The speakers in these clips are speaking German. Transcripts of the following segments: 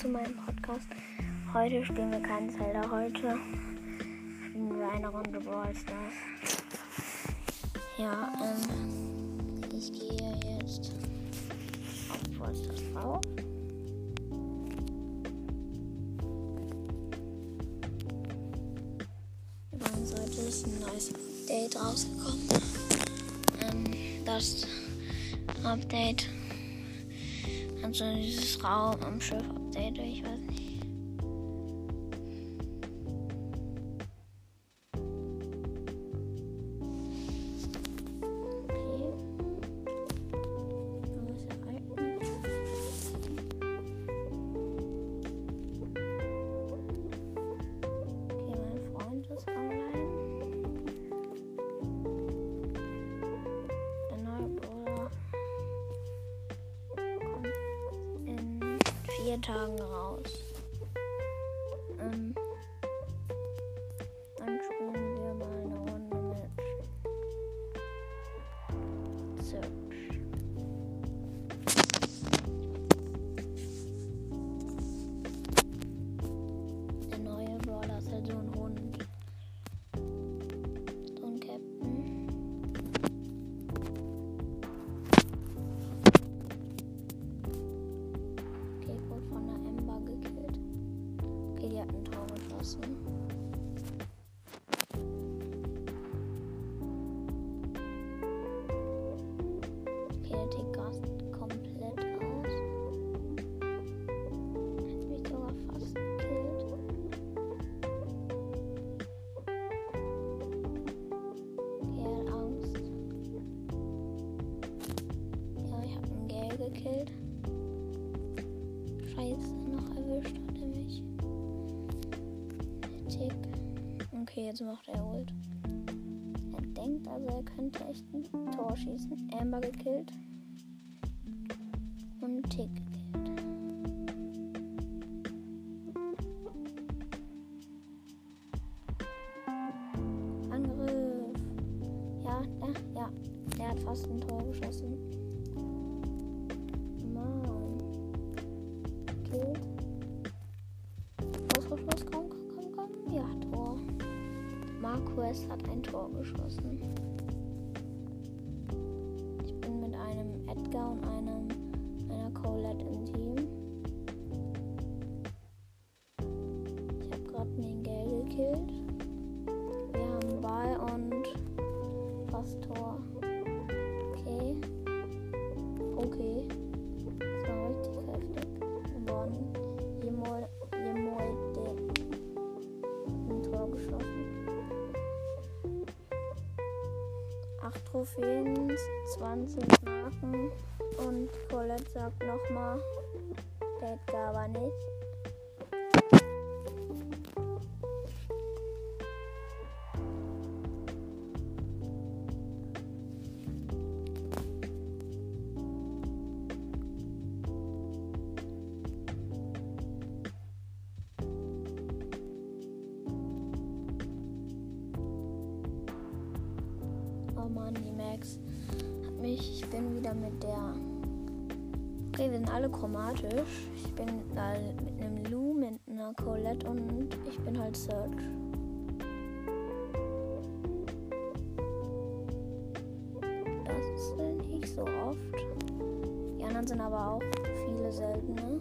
zu meinem Podcast. Heute spielen wir kein Zelda, heute spielen wir eine Runde Brawl Stars. Ja, ähm, ich gehe jetzt auf Brawl Stars drauf. Übrigens heute ist ein neues Update rausgekommen. Ähm, das Update also dieses Raum am Schiff Update, ich jetzt macht er Ult. Er denkt also, er könnte echt ein Tor schießen. Amber gekillt. Und Tick gekillt. Angriff. Ja, ja, ja. Er hat fast ein Tor geschossen. Marquez hat ein Tor geschossen. Trophäen, 20 Marken und Colette sagt nochmal, der Edgar aber nicht. Mann, die Max hat mich. Ich bin wieder mit der. Okay, wir sind alle chromatisch. Ich bin da mit einem Lou, mit einer Colette und ich bin halt Search. Das sind nicht so oft. Die anderen sind aber auch viele seltene.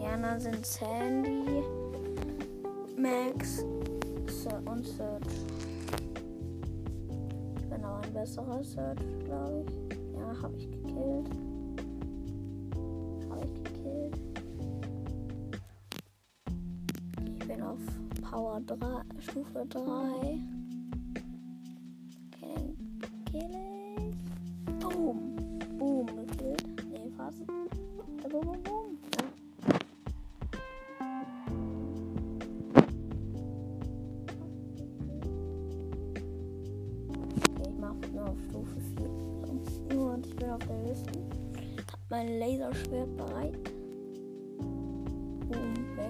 Die anderen sind Sandy, Max und Search. Ein besserer Search, glaube ich. Ja, habe ich gekillt. Habe ich gekillt. Ich bin auf Power 3, Stufe 3.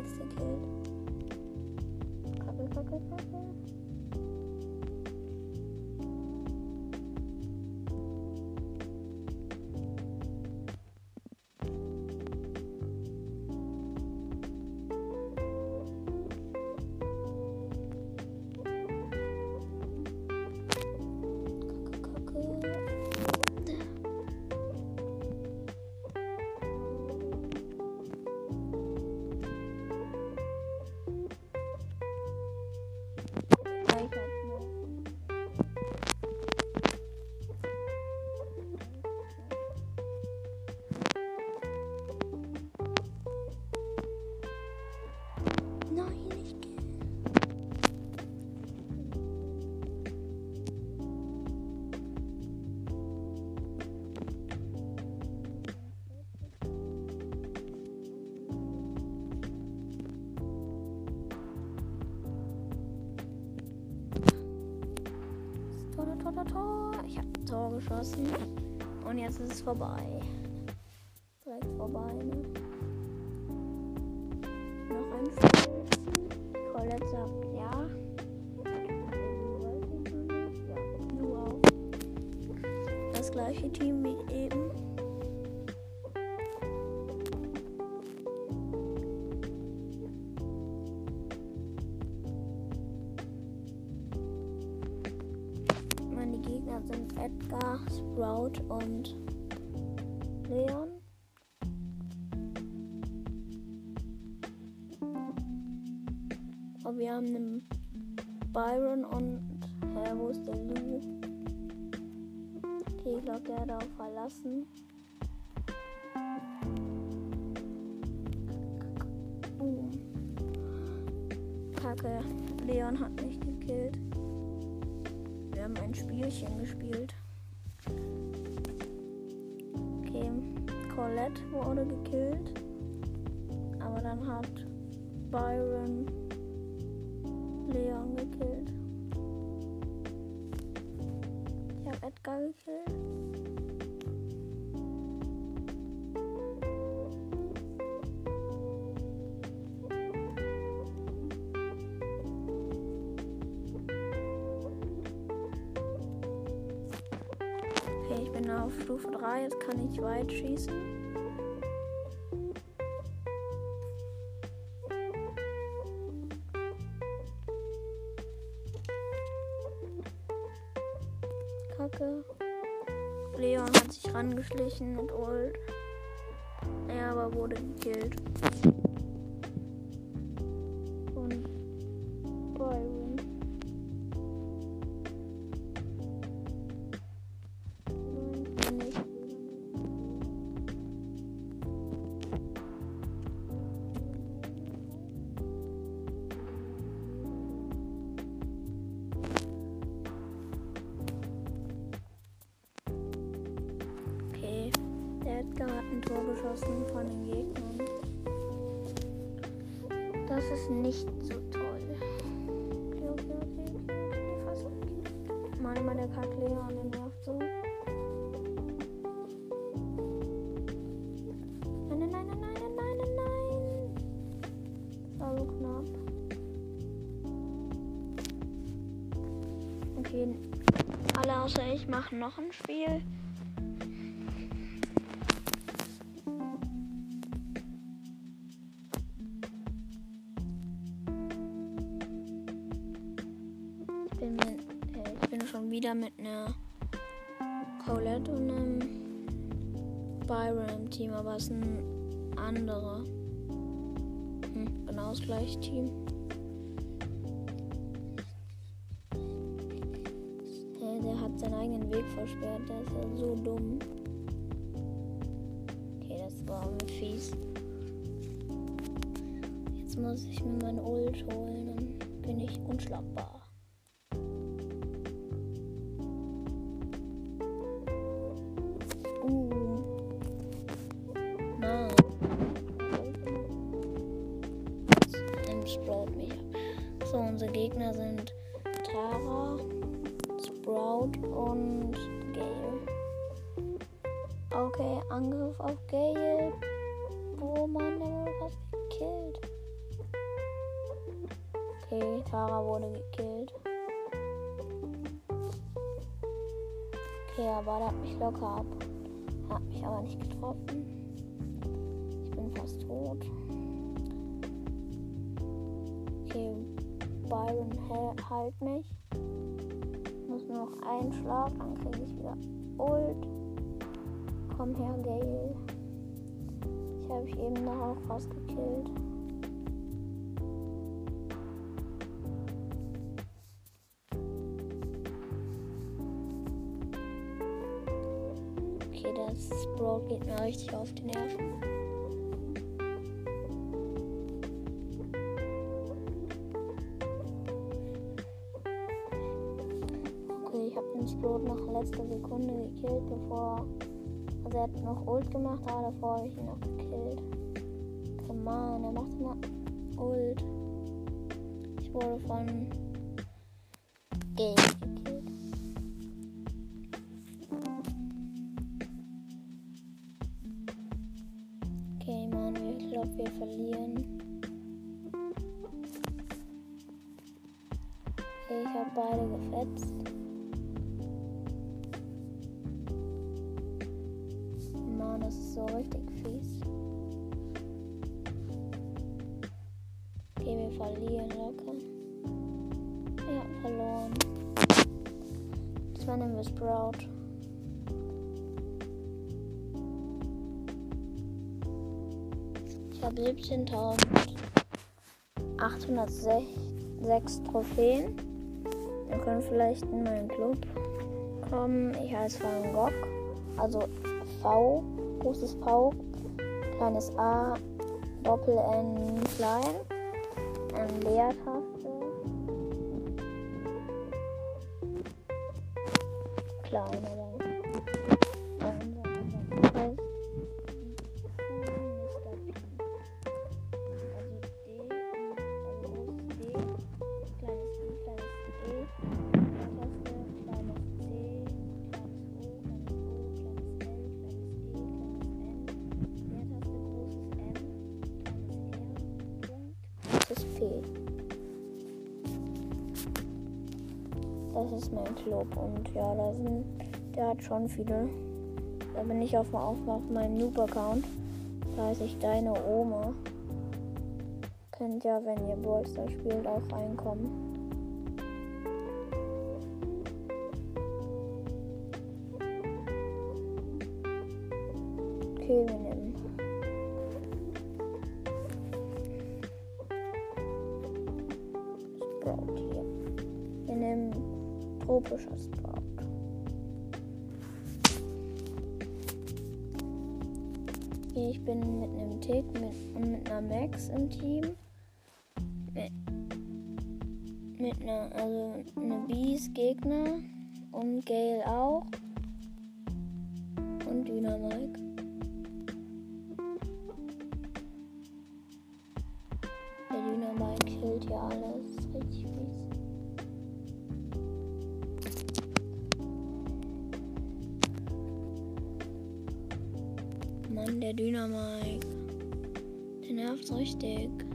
Boom, Max gekillt. Kacke, kacke, kacke. Und jetzt ist es vorbei. Direkt vorbei, ne? Noch ein Spiel. Colette sagt ja. Das gleiche Team wie eben. Haben einen Byron und hä, wo ist der Lou? Okay, ich glaube, der hat auch verlassen. Uh. Kacke, Leon hat mich gekillt. Wir haben ein Spielchen gespielt. Okay, Colette wurde gekillt. Aber dann hat Byron gekillt. Ich habe Edgar gekillt. Okay, ich bin auf Stufe 3, jetzt kann ich weit schießen. Rangeschlichen mit Ult. Er aber wurde gekillt. Das ist nicht so toll. Okay, okay, okay. Manchmal der Kack Leon, der nervt so. Nein, nein, nein, nein, nein, nein, nein, nein. Das war so knapp. Okay, alle außer ich machen noch ein Spiel. Ist ein anderer. Hm, genau das gleiche Team. Der, der hat seinen eigenen Weg versperrt, der ist ja so dumm. Okay, das war fies. Jetzt muss ich mir meine Ult holen, dann bin ich unschlagbar. Sind Tara, Sprout und Gale. Okay, Angriff auf Gale. Oh Mann, der wurde fast gekillt. Okay, Tara wurde gekillt. Okay, aber der hat mich locker ab. Hat mich aber nicht getroffen. Ich bin fast tot. Byron hä- heilt mich. Muss nur noch einen Schlag, dann kriege ich wieder Ult. Komm her, Gale. Ich habe ich eben noch auch fast gekillt. Okay, das Sprout geht mir richtig auf die Nerven. Gekillt, bevor. Also er hat noch Ult gemacht, aber davor habe ich ihn noch gekillt. Come on, er macht immer Ult. Ich wurde von Game wir Sprout. Ich habe 17.806 Trophäen. Wir können vielleicht in meinen Club kommen. Ich heiße Van Gogh. Also V, großes V, kleines A, Doppel N klein. Ein Leertaste. Mein Club und ja, da sind, der hat schon viele. Da bin ich auf, auch auf meinem Noob-Account. Da heiße ich deine Oma. Könnt ja, wenn ihr Ballstar spielt, auch reinkommen. Gegner und Gale auch. Und Dynamike. Der Dynamike killt ja alles. Richtig fies. Mann, der Dynamike. Der nervt richtig.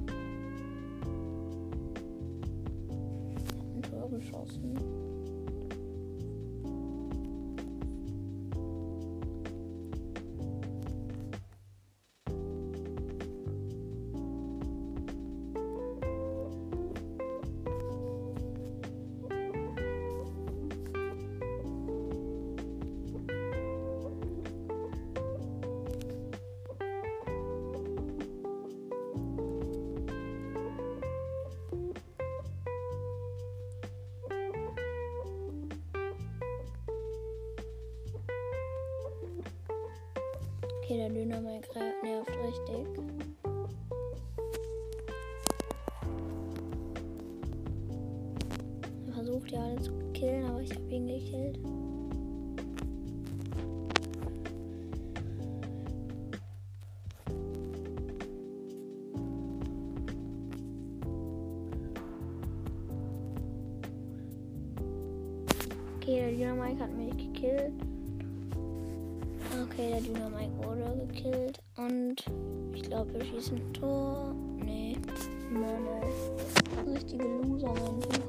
Okay, der Dynamik hat mich gekillt. Okay, der Dynamik wurde gekillt. Und ich glaube, wir schießen ein Tor. Nee. Mann, ey. Richtige Loser, mein Team.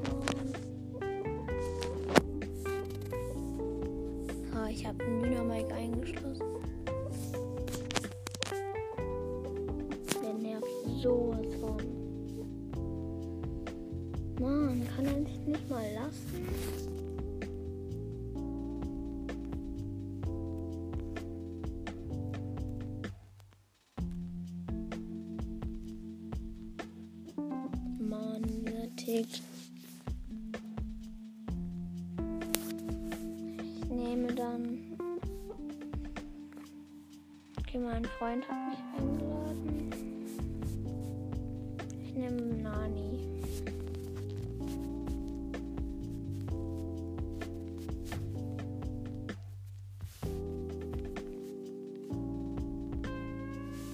Ah, ich habe einen Dynamik eingeschlossen. Der nervt sowas von. Tick. Ich nehme dann. Okay, mein Freund hat mich eingeladen. Ich nehme Nani.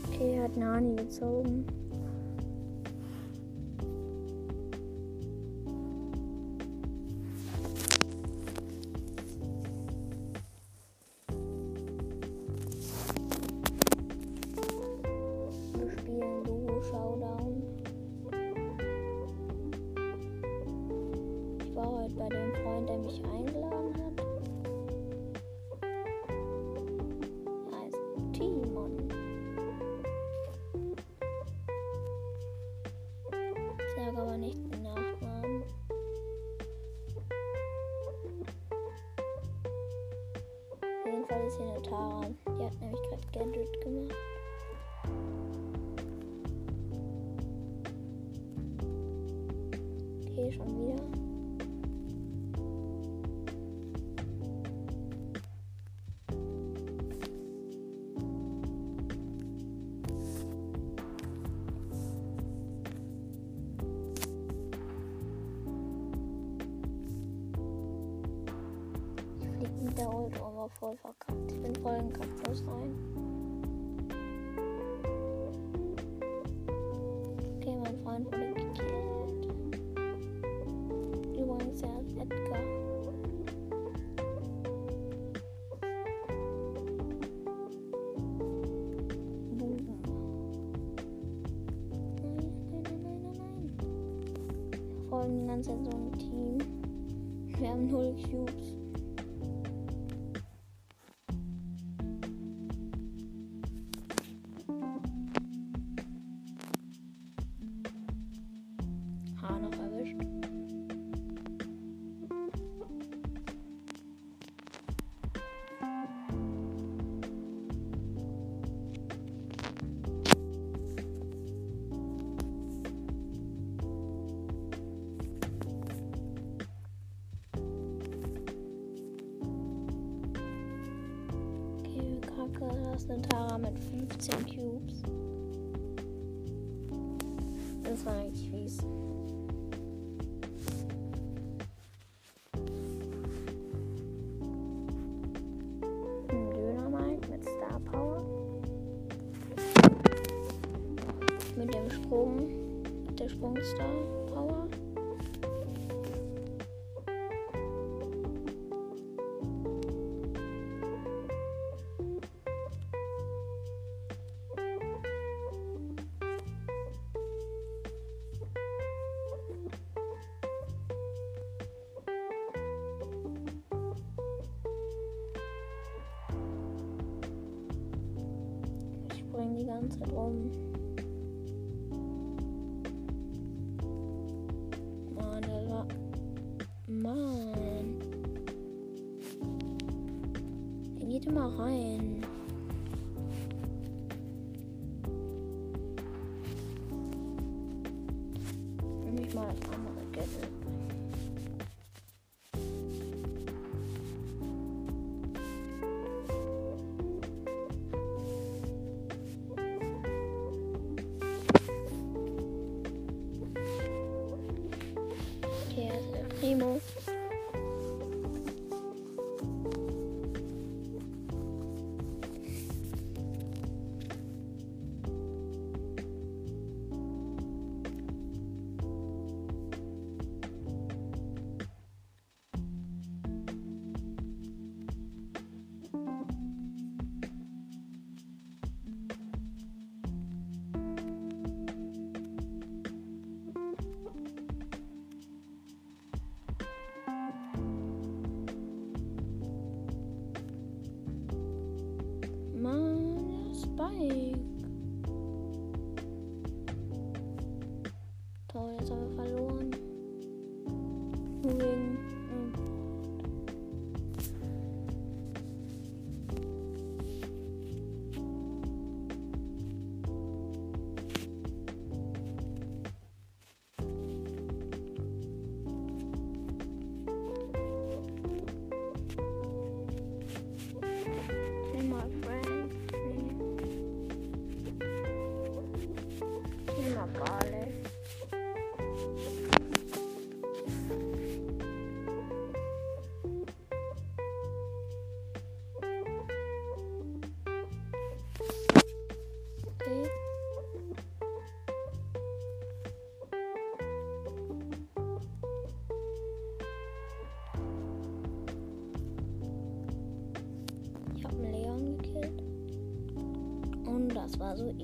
Okay, hat Nani gezogen. Mit der Ult aber voll verkackt. Ich bin voll in Kaktus rein. Okay, mein Freund wurde gekillt. Übrigens, er ist Edgar. Boom. Nein, nein, nein, nein, nein, nein. Wir folgen die ganze Zeit so ein Team. Wir haben null Cubes. Das war eigentlich fies. Ein Dynamite mit Star Power. Mit dem Sprung, mit der Sprungstar Power. Ich spring die ganze Zeit rum. Er ist gekillt. Und das war so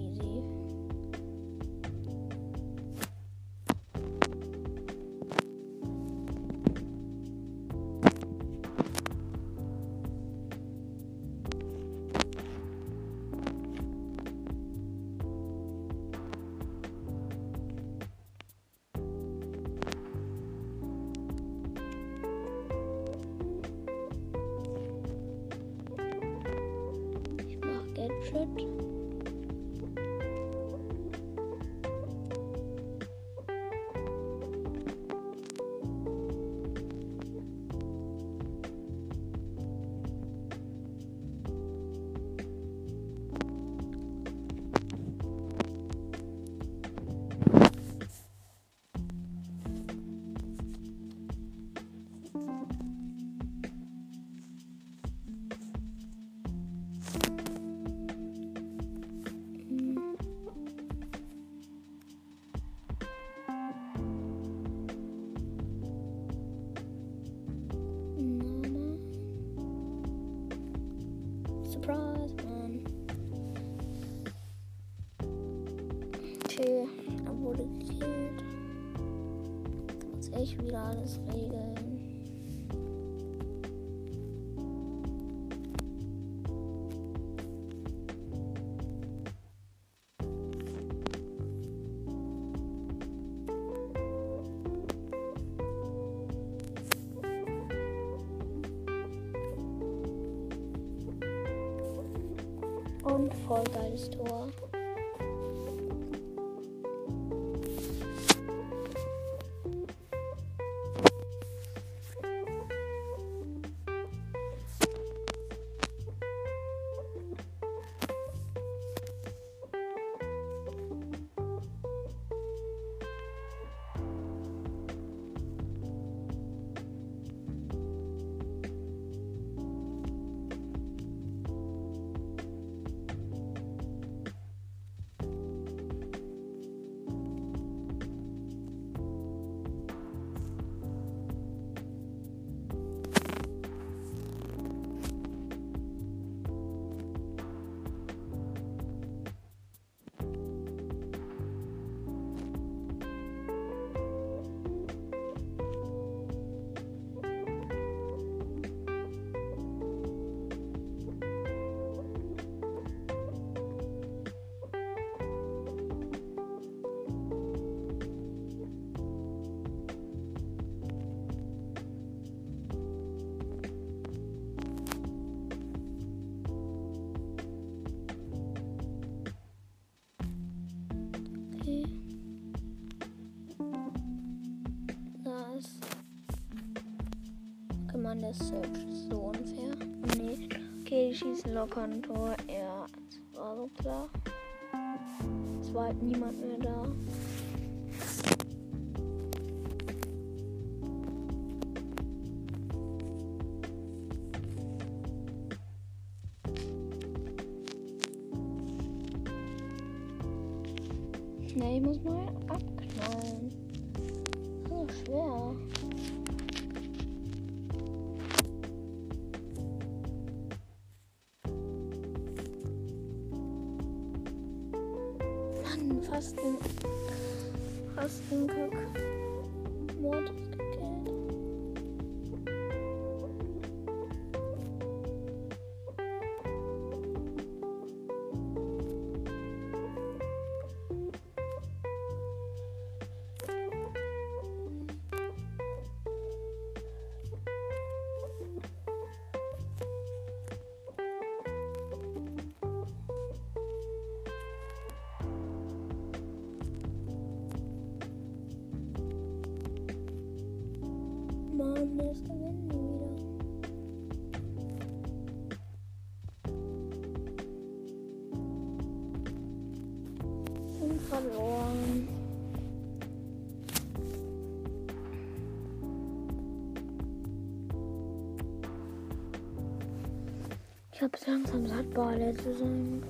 Und voll geiles Tor. Okay, man, der Search so unfair. Nee. Okay, die schießen locker ein Tor. Ja, das war so klar. Es war halt niemand mehr da. Fast ein Kack. Mord Gewinnen die wieder. Und verloren. Ich habe langsam satt, Bale zu sein.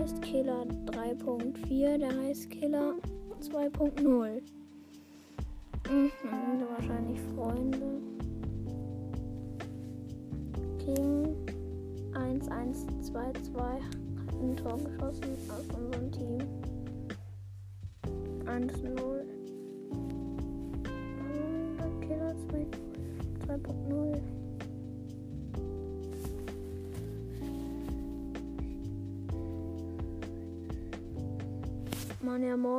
heißt Killer 3.4, der heißt Killer 2.0. Mhm, sind wahrscheinlich Freunde. King 1122 hat ein Tor geschossen aus unserem Team. 1-0.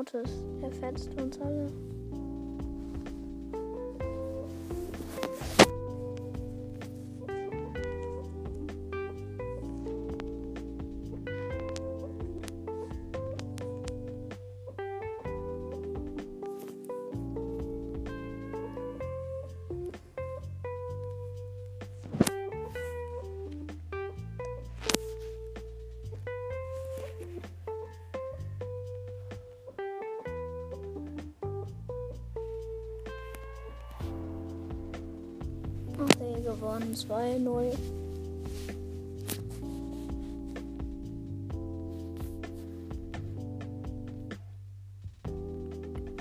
Autos. Er fetzt uns alle. 2-0.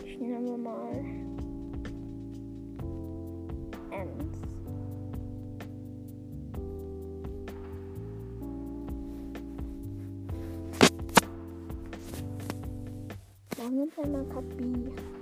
Ich nehme mal Ems. Machen wir mal Kapi.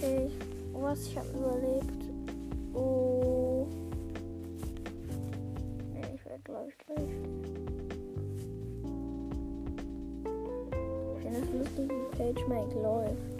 Okay. Was? Ich habe überlebt. Oh. Nee, ich werde, glaube ich, gleich. Ich finde es lustig, wie PageMake läuft.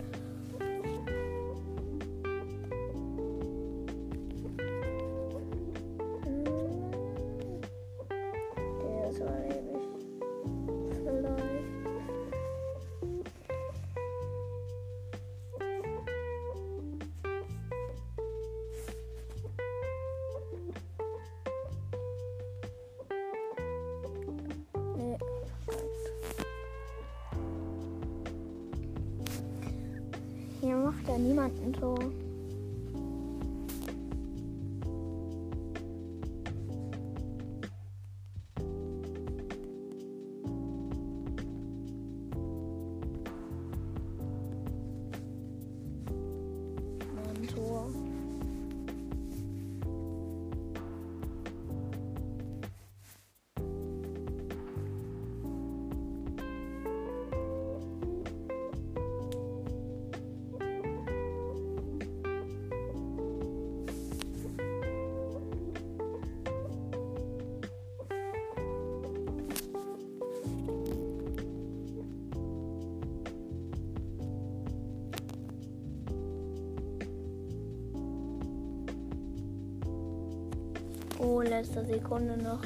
letzter Sekunde noch.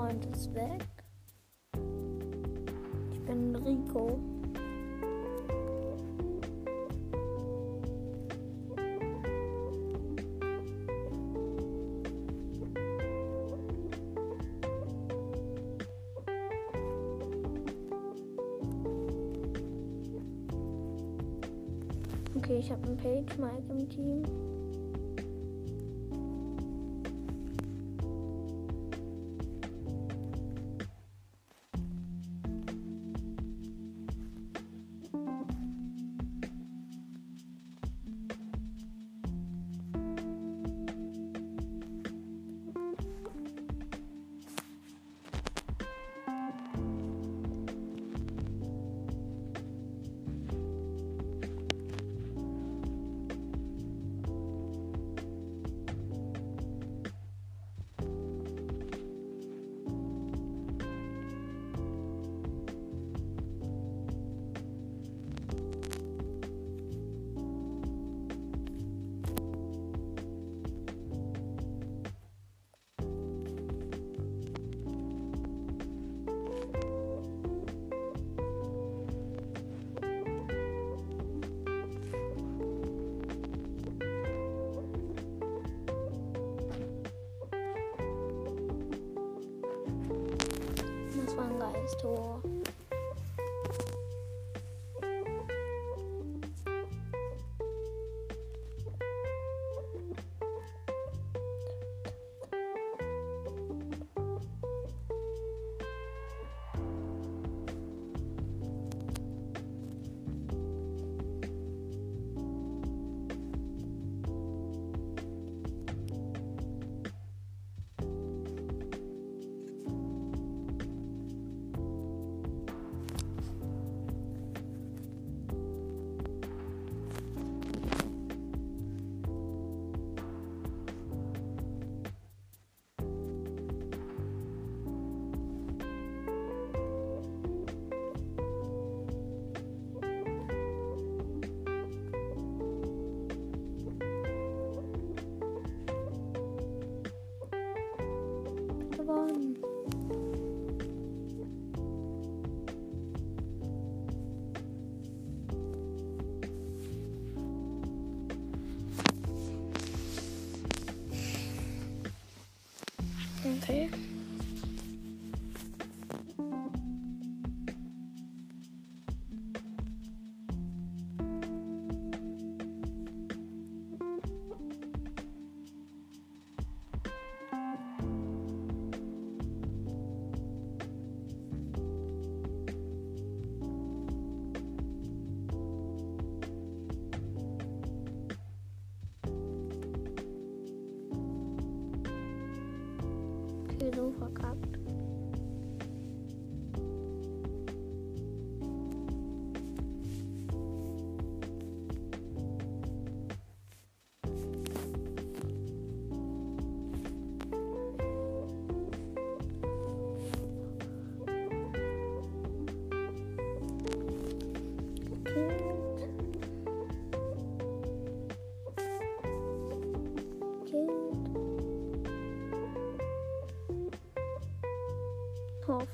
Freund ist weg. Ich bin Rico. Okay, ich habe einen Page Mike im Team.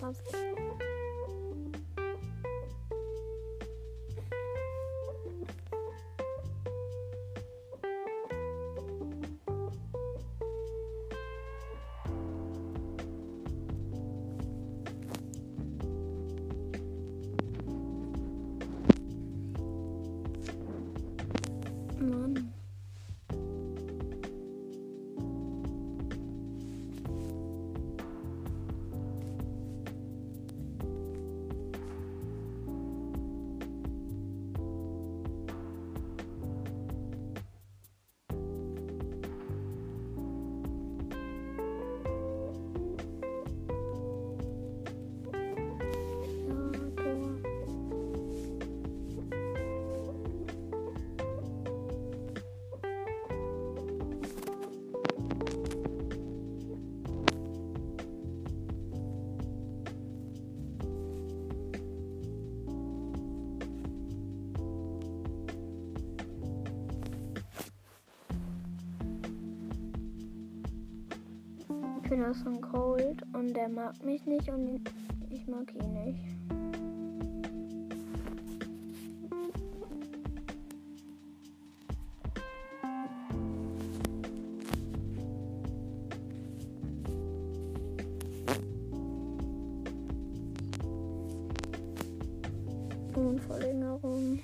Oh, fast. Bin aus von Cold und der mag mich nicht und ich mag ihn nicht. Verlängerung.